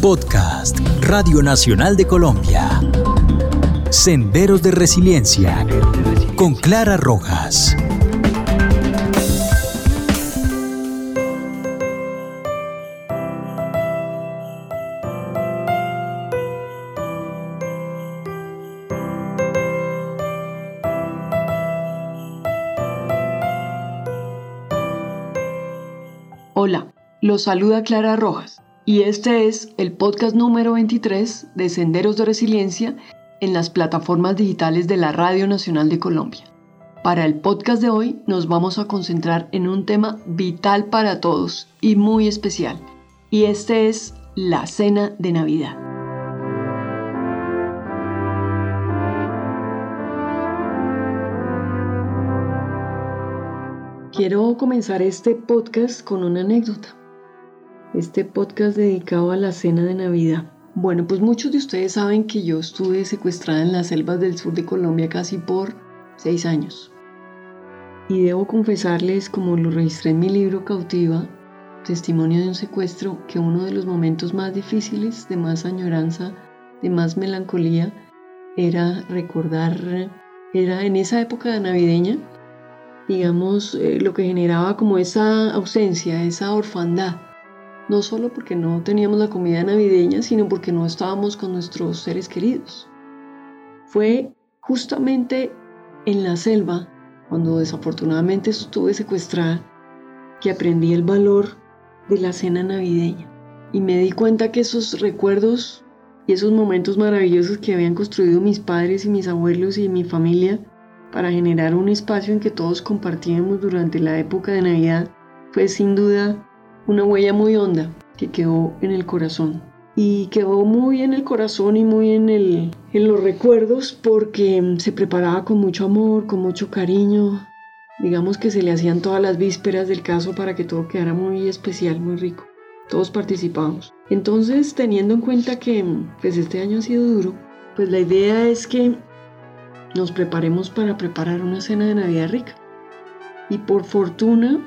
Podcast Radio Nacional de Colombia. Senderos de Resiliencia con Clara Rojas. Hola, los saluda Clara Rojas y este es el podcast número 23 de Senderos de Resiliencia en las plataformas digitales de la Radio Nacional de Colombia. Para el podcast de hoy nos vamos a concentrar en un tema vital para todos y muy especial, y este es la cena de Navidad. Quiero comenzar este podcast con una anécdota. Este podcast dedicado a la cena de Navidad. Bueno, pues muchos de ustedes saben que yo estuve secuestrada en las selvas del sur de Colombia casi por seis años. Y debo confesarles, como lo registré en mi libro Cautiva, Testimonio de un secuestro, que uno de los momentos más difíciles, de más añoranza, de más melancolía, era recordar, era en esa época navideña, digamos, eh, lo que generaba como esa ausencia, esa orfandad. No solo porque no teníamos la comida navideña, sino porque no estábamos con nuestros seres queridos. Fue justamente en la selva, cuando desafortunadamente estuve secuestrada, que aprendí el valor de la cena navideña. Y me di cuenta que esos recuerdos y esos momentos maravillosos que habían construido mis padres y mis abuelos y mi familia para generar un espacio en que todos compartíamos durante la época de Navidad fue sin duda una huella muy honda que quedó en el corazón. Y quedó muy en el corazón y muy en, el, en los recuerdos porque se preparaba con mucho amor, con mucho cariño. Digamos que se le hacían todas las vísperas del caso para que todo quedara muy especial, muy rico. Todos participamos. Entonces, teniendo en cuenta que pues este año ha sido duro, pues la idea es que nos preparemos para preparar una cena de Navidad rica. Y por fortuna,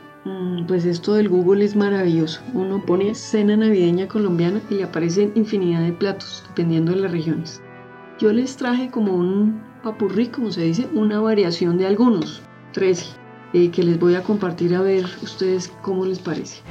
pues esto del Google es maravilloso. Uno pone cena navideña colombiana y le aparecen infinidad de platos, dependiendo de las regiones. Yo les traje como un papurrí, como se dice, una variación de algunos, 13, eh, que les voy a compartir a ver ustedes cómo les parece.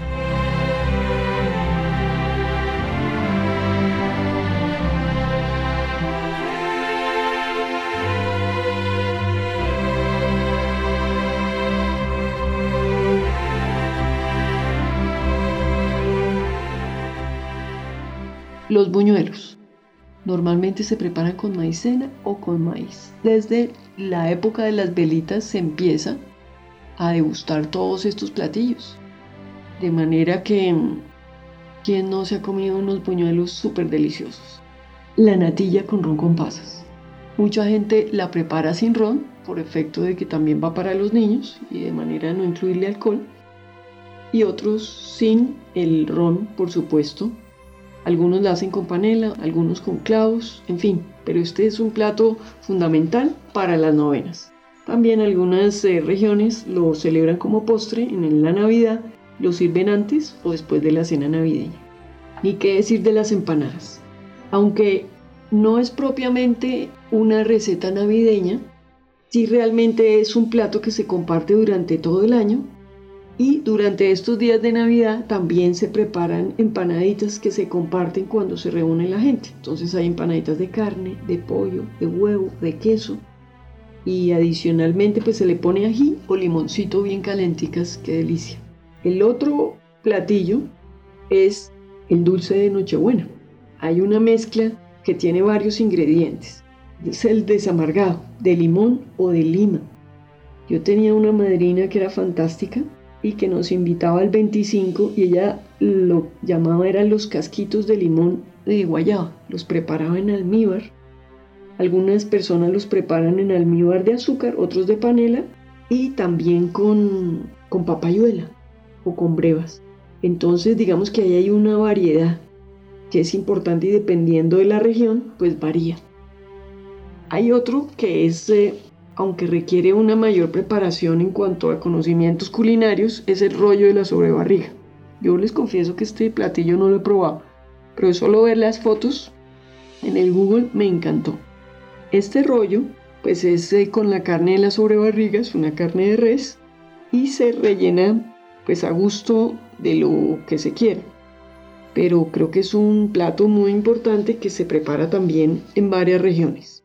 Los buñuelos. Normalmente se preparan con maicena o con maíz. Desde la época de las velitas se empieza a degustar todos estos platillos. De manera que, ¿quién no se ha comido unos buñuelos súper deliciosos? La natilla con ron con pasas. Mucha gente la prepara sin ron, por efecto de que también va para los niños y de manera de no incluirle alcohol. Y otros sin el ron, por supuesto, algunos la hacen con panela, algunos con clavos, en fin, pero este es un plato fundamental para las novenas. También algunas eh, regiones lo celebran como postre en la Navidad, lo sirven antes o después de la cena navideña. Ni qué decir de las empanadas. Aunque no es propiamente una receta navideña, sí realmente es un plato que se comparte durante todo el año y durante estos días de Navidad también se preparan empanaditas que se comparten cuando se reúne la gente. Entonces hay empanaditas de carne, de pollo, de huevo, de queso. Y adicionalmente pues se le pone ají o limoncito bien calenticas, qué delicia. El otro platillo es el dulce de Nochebuena. Hay una mezcla que tiene varios ingredientes. Es el desamargado, de limón o de lima. Yo tenía una madrina que era fantástica, y que nos invitaba al 25 y ella lo llamaba eran los casquitos de limón de guayaba, los preparaba en almíbar. Algunas personas los preparan en almíbar de azúcar, otros de panela y también con, con papayuela o con brevas. Entonces digamos que ahí hay una variedad que es importante y dependiendo de la región pues varía. Hay otro que es eh, aunque requiere una mayor preparación en cuanto a conocimientos culinarios, es el rollo de la sobrebarriga. Yo les confieso que este platillo no lo he probado, pero solo ver las fotos en el Google me encantó. Este rollo pues es eh, con la carne de la sobrebarriga, es una carne de res y se rellena pues a gusto de lo que se quiera. Pero creo que es un plato muy importante que se prepara también en varias regiones.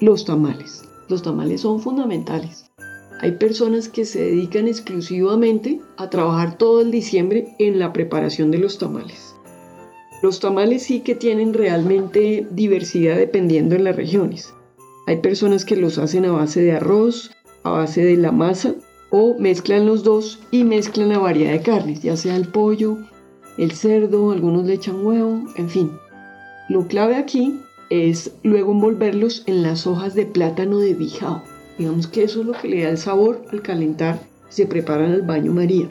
Los tamales. Los tamales son fundamentales. Hay personas que se dedican exclusivamente a trabajar todo el diciembre en la preparación de los tamales. Los tamales sí que tienen realmente diversidad dependiendo de las regiones. Hay personas que los hacen a base de arroz, a base de la masa o mezclan los dos y mezclan la variedad de carnes, ya sea el pollo, el cerdo, algunos le echan huevo, en fin. Lo clave aquí es luego envolverlos en las hojas de plátano de bijao. Digamos que eso es lo que le da el sabor al calentar. Se preparan al baño María.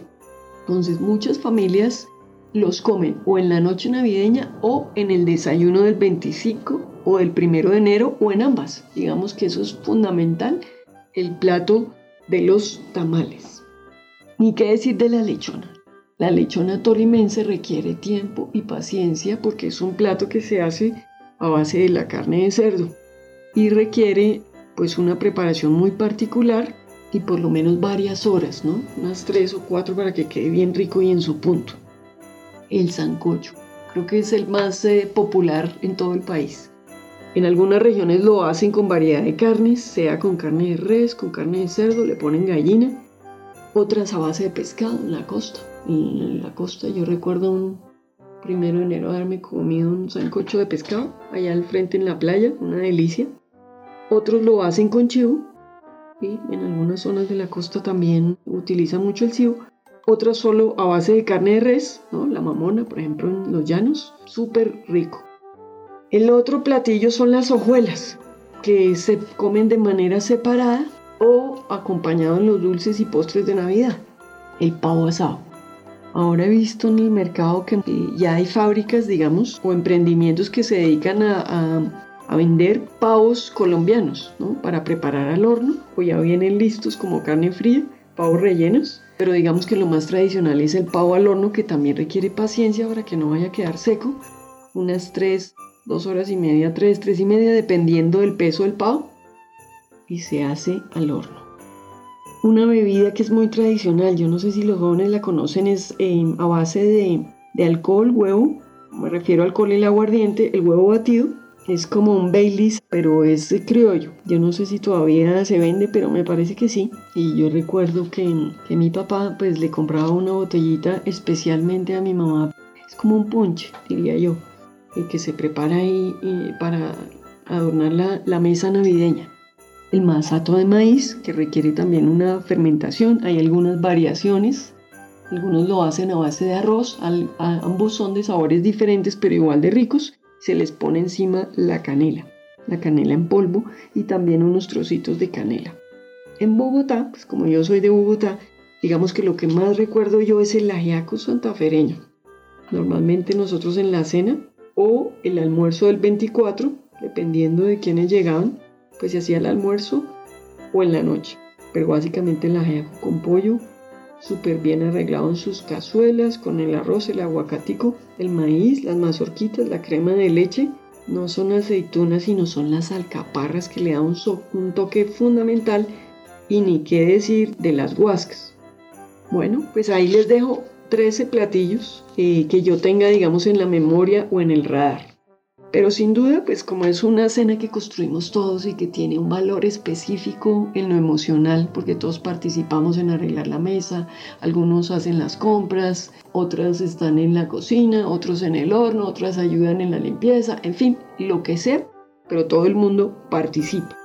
Entonces muchas familias los comen o en la noche navideña o en el desayuno del 25 o del primero de enero o en ambas. Digamos que eso es fundamental, el plato de los tamales. Ni qué decir de la lechona. La lechona tolimense requiere tiempo y paciencia porque es un plato que se hace a base de la carne de cerdo y requiere pues una preparación muy particular y por lo menos varias horas, ¿no? Unas tres o cuatro para que quede bien rico y en su punto. El sancocho, creo que es el más eh, popular en todo el país. En algunas regiones lo hacen con variedad de carnes, sea con carne de res, con carne de cerdo, le ponen gallina, otras a base de pescado en la costa. En la costa yo recuerdo un primero de enero haberme comido un sancocho de pescado allá al frente en la playa, una delicia. Otros lo hacen con chivo y en algunas zonas de la costa también utilizan mucho el chivo. Otras solo a base de carne de res, la mamona, por ejemplo, en los llanos, súper rico. El otro platillo son las hojuelas, que se comen de manera separada o acompañado en los dulces y postres de Navidad. El pavo asado. Ahora he visto en el mercado que ya hay fábricas, digamos, o emprendimientos que se dedican a, vender pavos colombianos, ¿no? Para preparar al horno, o ya vienen listos como carne fría, pavos rellenos. Pero digamos que lo más tradicional es el pavo al horno, que también requiere paciencia para que no vaya a quedar seco. Unas tres, dos horas y media, tres, tres y media, dependiendo del peso del pavo. Y se hace al horno. Una bebida que es muy tradicional, yo no sé si los jóvenes la conocen, es eh, a base de, de, alcohol, huevo, me refiero al alcohol y el aguardiente, el huevo batido, es como un Baileys, pero es criollo. Yo no sé si todavía se vende, pero me parece que sí. Y yo recuerdo que, que mi papá pues le compraba una botellita especialmente a mi mamá. Es como un punch, diría yo, que se prepara ahí eh, para adornar la, la mesa navideña el masato de maíz, que requiere también una fermentación. Hay algunas variaciones. Algunos lo hacen a base de arroz. ambos son de sabores diferentes, pero igual de ricos. Se les pone encima la canela, la canela en polvo y también unos trocitos de canela. En Bogotá, pues como yo soy de Bogotá, digamos que lo que más recuerdo yo es el ajiaco santafereño. Normalmente nosotros en la cena o el almuerzo del 24, dependiendo de quiénes llegaban, pues se hacía el almuerzo o en la noche, pero básicamente el ajiaco con pollo, súper bien arreglado en sus cazuelas, con el arroz, el aguacatico, el maíz, las mazorquitas, la crema de leche. No son aceitunas, sino son las alcaparras que le dan un, un toque fundamental y ni qué decir de las guascas. Bueno, pues ahí les dejo 13 platillos eh, que yo tenga, digamos, en la memoria o en el radar. Pero sin duda, pues como es una cena que construimos todos y que tiene un valor específico en lo emocional, porque todos participamos en arreglar la mesa, algunos hacen las compras, otras están en la cocina, otros en el horno, otras ayudan en la limpieza, en fin, lo que sea, pero todo el mundo participa.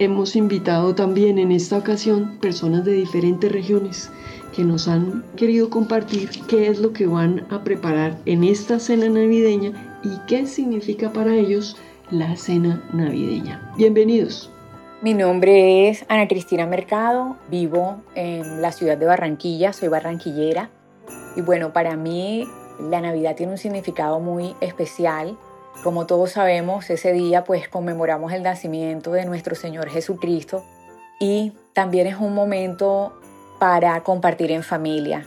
Hemos invitado también en esta ocasión personas de diferentes regiones que nos han querido compartir qué es lo que van a preparar en esta cena navideña y qué significa para ellos la cena navideña. Bienvenidos. Mi nombre es Ana Cristina Mercado, vivo en la ciudad de Barranquilla, soy barranquillera y bueno, para mí la Navidad tiene un significado muy especial. Como todos sabemos, ese día pues conmemoramos el nacimiento de nuestro Señor Jesucristo y también es un momento para compartir en familia.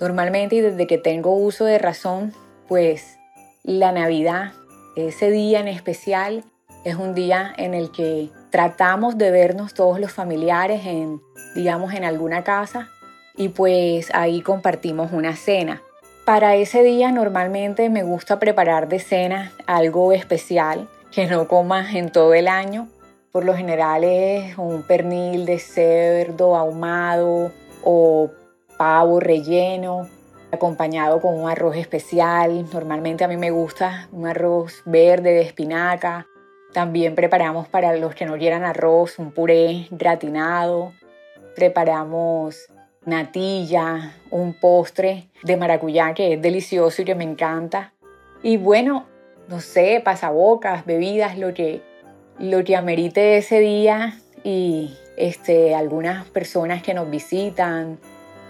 Normalmente y desde que tengo uso de razón, pues la Navidad, ese día en especial, es un día en el que tratamos de vernos todos los familiares en, digamos, en alguna casa y pues ahí compartimos una cena. Para ese día normalmente me gusta preparar de cena algo especial que no comas en todo el año. Por lo general es un pernil de cerdo ahumado o pavo relleno acompañado con un arroz especial. Normalmente a mí me gusta un arroz verde de espinaca. También preparamos para los que no quieran arroz un puré gratinado. Preparamos natilla, un postre de maracuyá que es delicioso y que me encanta. Y bueno, no sé, pasabocas, bebidas, lo que, lo que amerite ese día y este, algunas personas que nos visitan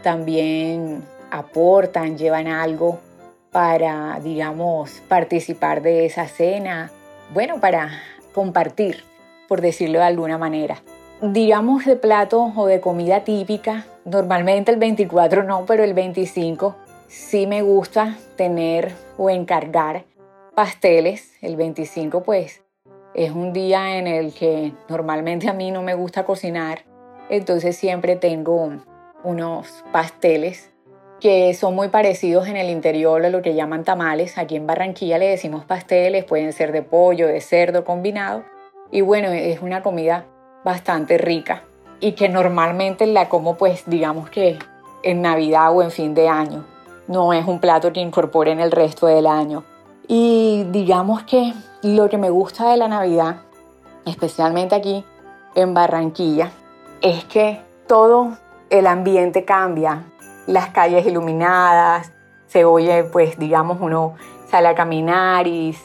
también aportan, llevan algo para, digamos, participar de esa cena, bueno, para compartir, por decirlo de alguna manera. Digamos de plato o de comida típica, normalmente el 24 no, pero el 25 sí me gusta tener o encargar pasteles. El 25 pues es un día en el que normalmente a mí no me gusta cocinar, entonces siempre tengo unos pasteles que son muy parecidos en el interior a lo que llaman tamales. Aquí en Barranquilla le decimos pasteles, pueden ser de pollo, de cerdo combinado. Y bueno, es una comida bastante rica y que normalmente la como pues digamos que en Navidad o en fin de año. No es un plato que incorpore en el resto del año. Y digamos que lo que me gusta de la Navidad, especialmente aquí en Barranquilla, es que todo el ambiente cambia, las calles iluminadas, se oye pues digamos uno sale a caminar y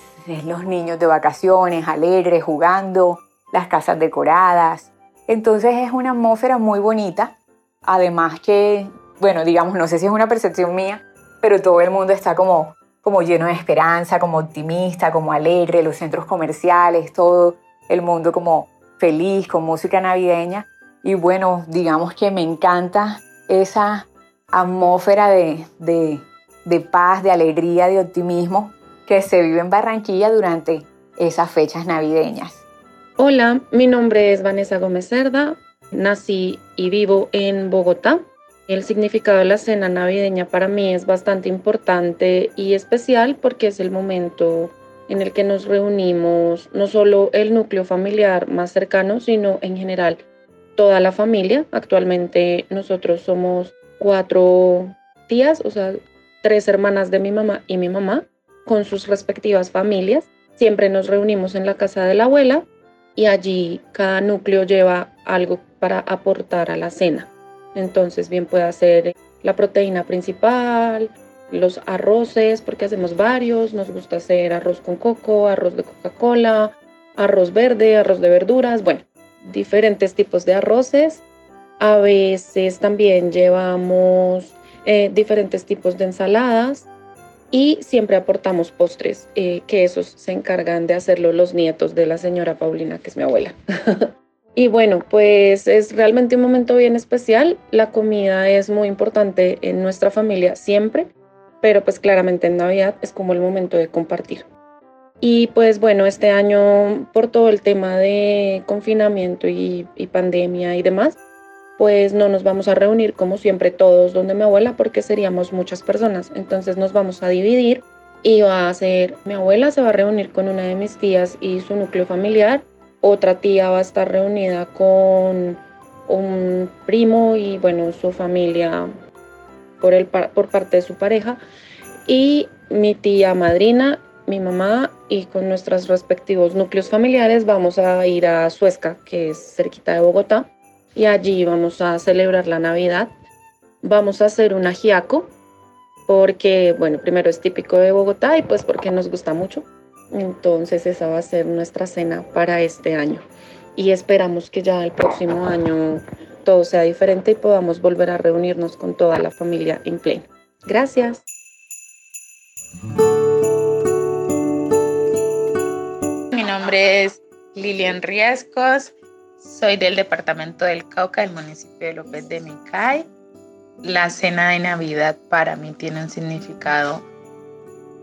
los niños de vacaciones alegres jugando, las casas decoradas. Entonces es una atmósfera muy bonita, además que, bueno, digamos, no sé si es una percepción mía, pero todo el mundo está como como lleno de esperanza, como optimista, como alegre, los centros comerciales, todo el mundo como feliz, con música navideña. Y bueno, digamos que me encanta esa atmósfera de, de, de paz, de alegría, de optimismo que se vive en Barranquilla durante esas fechas navideñas. Hola, mi nombre es Vanessa Gómez Cerda, nací y vivo en Bogotá. El significado de la cena navideña para mí es bastante importante y especial porque es el momento en el que nos reunimos no solo el núcleo familiar más cercano, sino en general toda la familia. Actualmente nosotros somos cuatro tías, o sea, tres hermanas de mi mamá y mi mamá, con sus respectivas familias. Siempre nos reunimos en la casa de la abuela y allí cada núcleo lleva algo para aportar a la cena. Entonces, bien puede ser la proteína principal, los arroces, porque hacemos varios. Nos gusta hacer arroz con coco, arroz de Coca-Cola, arroz verde, arroz de verduras, bueno, diferentes tipos de arroces. A veces también llevamos eh, diferentes tipos de ensaladas y siempre aportamos postres, eh, que esos se encargan de hacerlo los nietos de la señora Paulina, que es mi abuela. Y bueno, pues es realmente un momento bien especial. La comida es muy importante en nuestra familia siempre, pero pues claramente en Navidad es como el momento de compartir. Y pues bueno, este año por todo el tema de confinamiento y, pandemia y demás, pues no nos vamos a reunir como siempre todos donde mi abuela porque seríamos muchas personas. Entonces nos vamos a dividir y va a ser, mi abuela se va a reunir con una de mis tías y su núcleo familiar otra tía va a estar reunida con un primo y bueno, su familia por, el, por parte de su pareja. Y mi tía madrina, mi mamá y con nuestros respectivos núcleos familiares vamos a ir a Suezca, que es cerquita de Bogotá. Y allí vamos a celebrar la Navidad. Vamos a hacer un ajiaco, porque, bueno, primero es típico de Bogotá y pues porque nos gusta mucho. Entonces esa va a ser nuestra cena para este año. Y esperamos que ya el próximo año todo sea diferente y podamos volver a reunirnos con toda la familia en pleno. Gracias. Mi nombre es Lilian Riescos, soy del departamento del Cauca, del municipio de López de Micay. la cena de Navidad para mí tiene un significado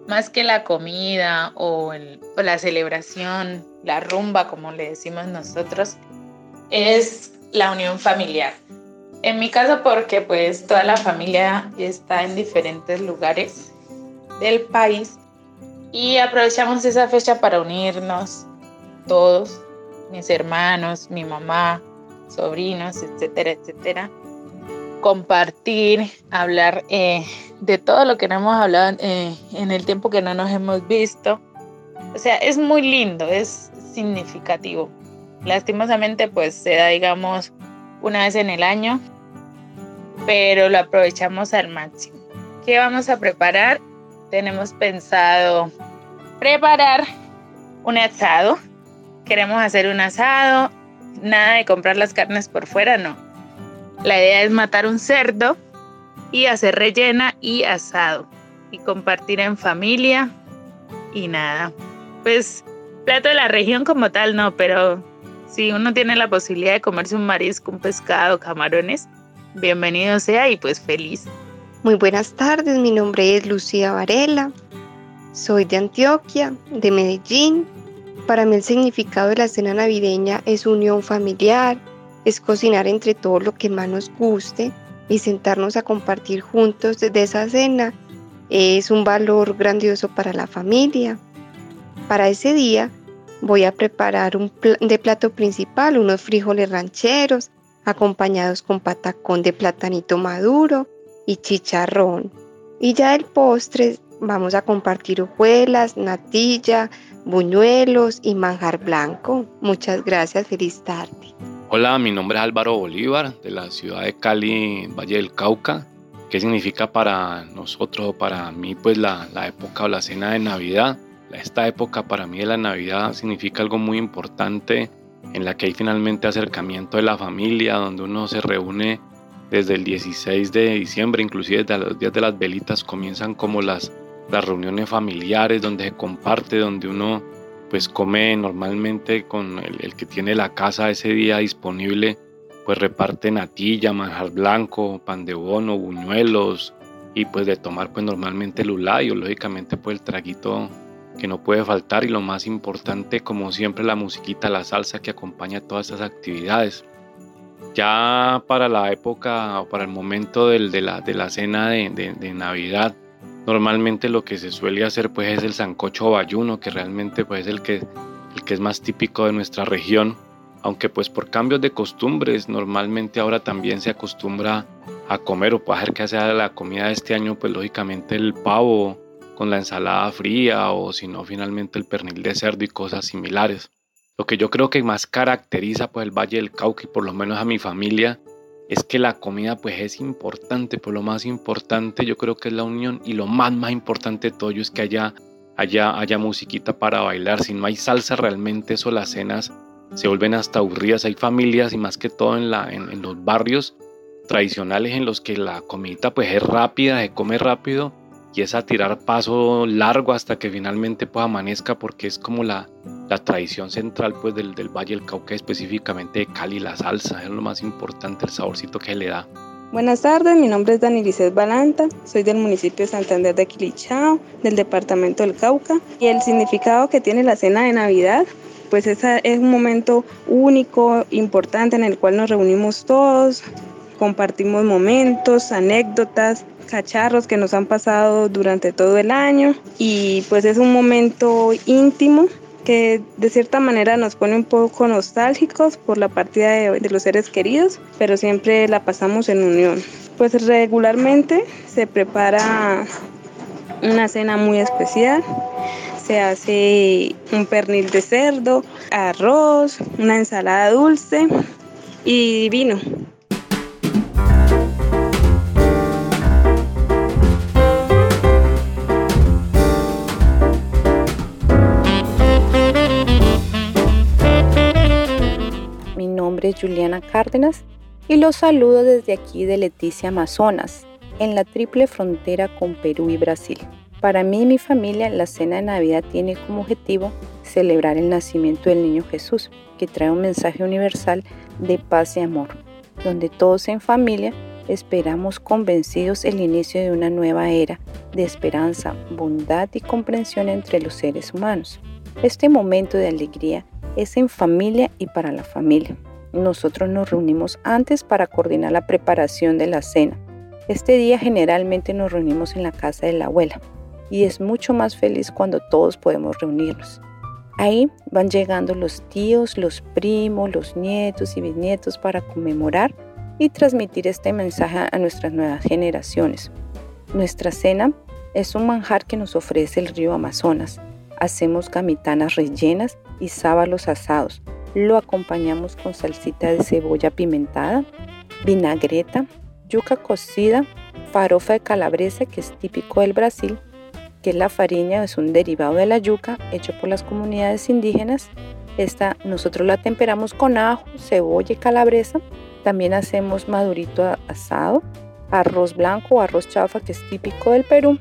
más que la comida o, la celebración, la rumba, como le decimos nosotros, es la unión familiar. En mi caso, porque pues toda la familia está en diferentes lugares del país y aprovechamos esa fecha para unirnos todos, mis hermanos, mi mamá, sobrinos, etcétera, etcétera. Compartir, hablar eh, de todo lo que no hemos hablado eh, en el tiempo que no nos hemos visto. O sea, es muy lindo, es significativo. Lastimosamente, pues se da, digamos, una vez en el año, pero lo aprovechamos al máximo. ¿Qué vamos a preparar? Tenemos pensado preparar un asado. Queremos hacer un asado nada de comprar las carnes por fuera, no. La idea es matar un cerdo y hacer rellena y asado y compartir en familia y nada. Pues plato de la región como tal no, pero si uno tiene la posibilidad de comerse un marisco, un pescado, camarones, bienvenido sea y pues feliz. Muy buenas tardes, mi nombre es Lucía Varela, soy de Antioquia, de Medellín para mí el significado de la cena navideña es unión familiar, es cocinar entre todo lo que más nos guste y sentarnos a compartir juntos de esa cena. Es un valor grandioso para la familia. Para ese día voy a preparar un de plato principal unos frijoles rancheros acompañados con patacón de platanito maduro y chicharrón. Y ya el postre vamos a compartir hojuelas, natilla, buñuelos y manjar blanco. Muchas gracias, feliz tarde. Hola, mi nombre es Álvaro Bolívar, de la ciudad de Cali, Valle del Cauca. ¿Qué significa para nosotros, para mí, pues la, la época o la cena de Navidad? Esta época para mí de la Navidad significa algo muy importante en la que hay finalmente acercamiento de la familia, donde uno se reúne desde el 16 de diciembre, inclusive desde los días de las velitas comienzan como las las reuniones familiares donde se comparte, donde uno pues come normalmente con el, que tiene la casa ese día disponible, pues reparte natilla, manjar blanco, pan de bono, buñuelos y pues de tomar pues normalmente el ulayo, lógicamente pues el traguito que no puede faltar y lo más importante como siempre la musiquita, la salsa que acompaña todas esas actividades. Ya para la época o para el momento del, de, la, de la cena de, de Navidad, Normalmente lo que se suele hacer pues es el sancocho bayuno, que realmente pues es el que, el que es más típico de nuestra región, aunque pues por cambios de costumbres normalmente ahora también se acostumbra a comer o puede ser que sea la comida de este año pues lógicamente el pavo con la ensalada fría o si no finalmente el pernil de cerdo y cosas similares. Lo que yo creo que más caracteriza pues el Valle del Cauca y por lo menos a mi familia es que la comida pues es importante, pero lo más importante yo creo que es la unión y lo más más importante de todo es que haya, haya, haya musiquita para bailar. Si no hay salsa realmente eso las cenas se vuelven hasta aburridas. Hay familias y más que todo en, la, en, los barrios tradicionales en los que la comida pues es rápida, se come rápido y es a tirar paso largo hasta que finalmente pues amanezca porque es como la, la tradición central pues del, del Valle del Cauca, específicamente de Cali, la salsa, es lo más importante, el saborcito que le da. Buenas tardes, mi nombre es Dani Lisset Balanta, soy del municipio de Santander de Quilichao, del departamento del Cauca, y el significado que tiene la cena de Navidad, pues es, es un momento único, importante, en el cual nos reunimos todos, compartimos momentos, anécdotas, cacharros que nos han pasado durante todo el año, y pues es un momento íntimo que de cierta manera nos pone un poco nostálgicos por la partida de, los seres queridos, pero siempre la pasamos en unión. Pues regularmente se prepara una cena muy especial. Se hace un pernil de cerdo, arroz, una ensalada dulce y vino. Juliana Cárdenas y los saludo desde aquí de Leticia Amazonas, en la triple frontera con Perú y Brasil. Para mí y mi familia, la cena de Navidad tiene como objetivo celebrar el nacimiento del niño Jesús, que trae un mensaje universal de paz y amor, donde todos en familia esperamos convencidos el inicio de una nueva era de esperanza, bondad y comprensión entre los seres humanos. Este momento de alegría es en familia y para la familia. Nosotros nos reunimos antes para coordinar la preparación de la cena. Este día generalmente nos reunimos en la casa de la abuela y es mucho más feliz cuando todos podemos reunirnos. Ahí van llegando los tíos, los primos, los nietos y bisnietos para conmemorar y transmitir este mensaje a nuestras nuevas generaciones. Nuestra cena es un manjar que nos ofrece el río Amazonas. Hacemos gamitanas rellenas y sábalos asados. Lo acompañamos con salsita de cebolla pimentada, vinagreta, yuca cocida, farofa de calabresa que es típico del Brasil que la farina es un derivado de la yuca hecho por las comunidades indígenas. Esta nosotros la temperamos con ajo, cebolla y calabresa. También hacemos madurito asado, arroz blanco o arroz chafa que es típico del Perú.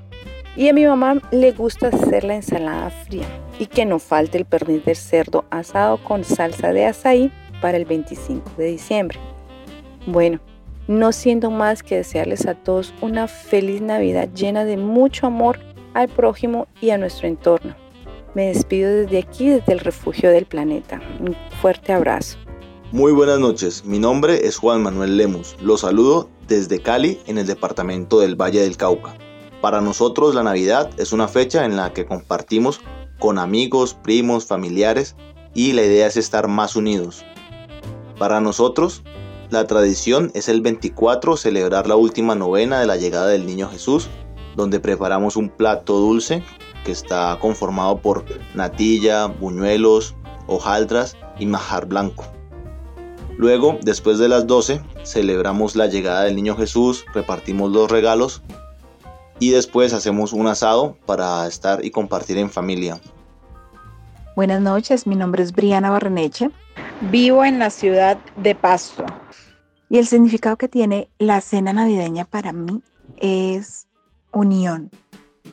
Y a mi mamá le gusta hacer la ensalada fría y que no falte el pernil de cerdo asado con salsa de azaí para el 25 de diciembre. Bueno, no siendo más que desearles a todos una feliz Navidad llena de mucho amor al prójimo y a nuestro entorno. Me despido desde aquí, desde el refugio del planeta. Un fuerte abrazo. Muy buenas noches, mi nombre es Juan Manuel Lemus. Los saludo desde Cali, en el departamento del Valle del Cauca. Para nosotros la Navidad es una fecha en la que compartimos con amigos, primos, familiares y la idea es estar más unidos. Para nosotros, la tradición es el 24 celebrar la última novena de la llegada del Niño Jesús donde preparamos un plato dulce que está conformado por natilla, buñuelos, hojaldras y majar blanco. Luego, después de las 12, celebramos la llegada del niño Jesús, repartimos los regalos y después hacemos un asado para estar y compartir en familia. Buenas noches, mi nombre es Briana Barreneche. Vivo en la ciudad de Pasto. Y el significado que tiene la cena navideña para mí es unión,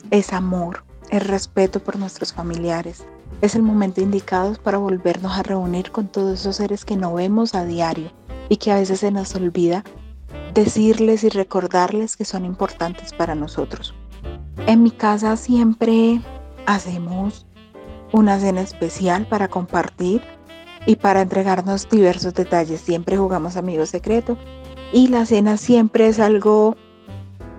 es amor, es respeto por nuestros familiares. Es el momento indicado para volvernos a reunir con todos esos seres que no vemos a diario y que a veces se nos olvida decirles y recordarles que son importantes para nosotros. En mi casa siempre hacemos una cena especial para compartir y para entregarnos diversos detalles. Siempre jugamos amigos secreto y la cena siempre es algo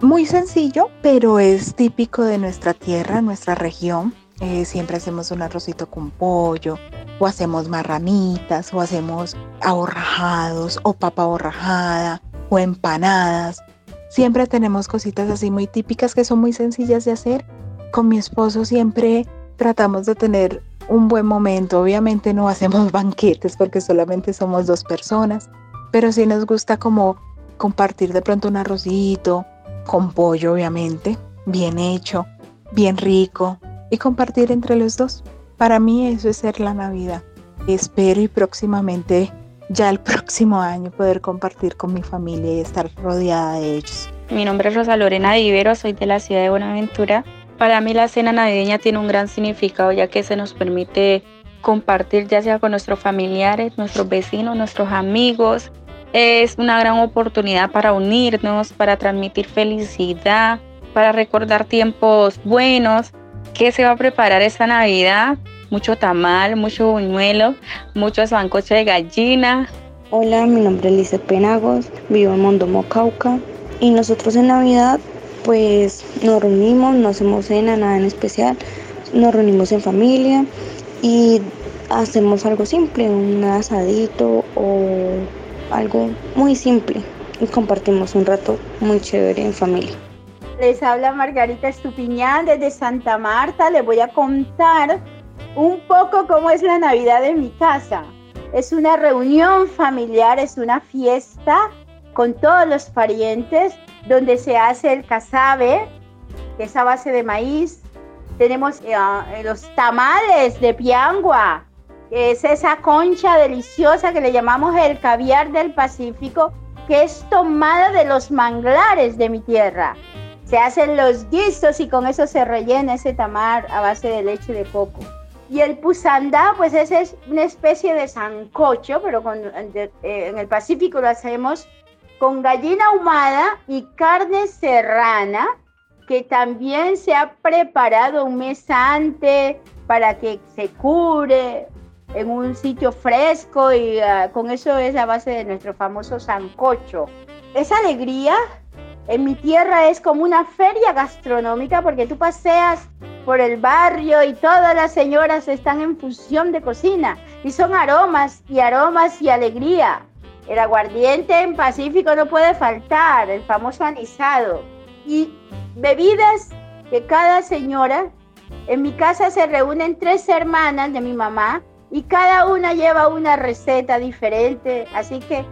muy sencillo, pero es típico de nuestra tierra, nuestra región. Eh, siempre hacemos un arrocito con pollo, o hacemos marranitas, o hacemos ahorrajados, o papa ahorrajada, o empanadas. Siempre tenemos cositas así muy típicas que son muy sencillas de hacer. Con mi esposo siempre tratamos de tener un buen momento. Obviamente no hacemos banquetes porque solamente somos dos personas, pero sí nos gusta como compartir de pronto un arrocito, con pollo obviamente, bien hecho, bien rico y compartir entre los dos. Para mí eso es ser la Navidad. Espero y próximamente, ya el próximo año, poder compartir con mi familia y estar rodeada de ellos. Mi nombre es Rosa Lorena Divero, soy de la ciudad de Buenaventura. Para mí la cena navideña tiene un gran significado ya que se nos permite compartir ya sea con nuestros familiares, nuestros vecinos, nuestros amigos, es una gran oportunidad para unirnos, para transmitir felicidad, para recordar tiempos buenos. ¿Qué se va a preparar esta Navidad? Mucho tamal, mucho buñuelo, mucho sancocho de gallina. Hola, mi nombre es Lice Penagos, vivo en Mondomo, Cauca. Y nosotros en Navidad, pues nos reunimos, no hacemos cena, nada en especial. Nos reunimos en familia y hacemos algo simple, un asadito o algo muy simple y compartimos un rato muy chévere en familia. Les habla Margarita Estupiñán desde Santa Marta. Les voy a contar un poco cómo es la Navidad en mi casa. Es una reunión familiar, es una fiesta con todos los parientes donde se hace el casabe, que es a base de maíz. Tenemos eh, los tamales de piangua, es esa concha deliciosa que le llamamos el caviar del Pacífico, que es tomada de los manglares de mi tierra. Se hacen los guisos y con eso se rellena ese tamar a base de leche de coco. Y el pusandá, pues ese es una especie de sancocho, pero con, eh, en el Pacífico lo hacemos con gallina ahumada y carne serrana que también se ha preparado un mes antes para que se cure en un sitio fresco y ah, con eso es la base de nuestro famoso sancocho. Esa alegría en mi tierra es como una feria gastronómica porque tú paseas por el barrio y todas las señoras están en fusión de cocina y son aromas y aromas y alegría. El aguardiente en Pacífico no puede faltar, el famoso anisado. Y bebidas que cada señora, en mi casa se reúnen tres hermanas de mi mamá y cada una lleva una receta diferente, así que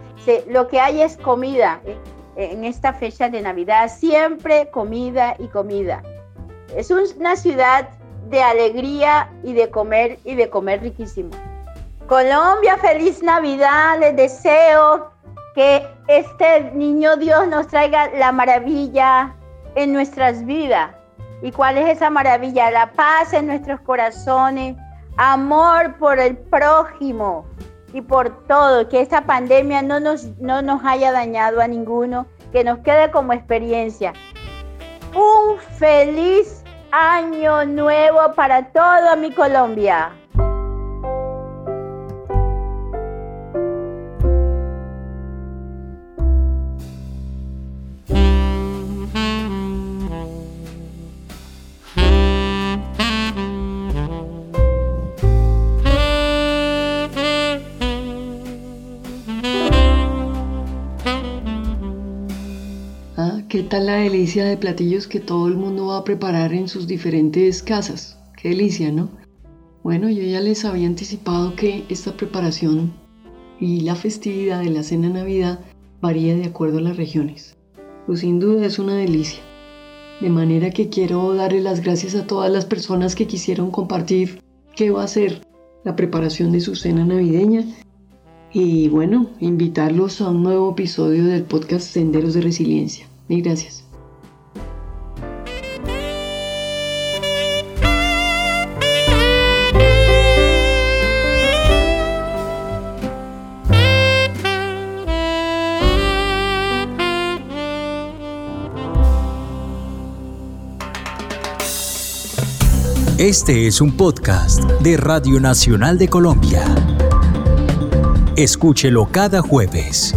lo que hay es comida eh, en esta fecha de Navidad, siempre comida y comida. Es una ciudad de alegría y de comer y de comer riquísimo. Colombia, feliz Navidad, les deseo que este niño Dios nos traiga la maravilla en nuestras vidas. ¿Y cuál es esa maravilla? La paz en nuestros corazones, amor por el prójimo y por todo, que esta pandemia no nos, no nos haya dañado a ninguno, que nos quede como experiencia. Un feliz año nuevo para toda mi Colombia. ¿Qué tal la delicia de platillos que todo el mundo va a preparar en sus diferentes casas? Qué delicia, ¿no? Bueno, yo ya les había anticipado que esta preparación y la festividad de la cena Navidad varía de acuerdo a las regiones. Pues sin duda es una delicia. De manera que quiero darle las gracias a todas las personas que quisieron compartir qué va a ser la preparación de su cena navideña. Y bueno, invitarlos a un nuevo episodio del podcast Senderos de Resiliencia gracias. Este es un podcast de Radio Nacional de Colombia. Escúchelo cada jueves.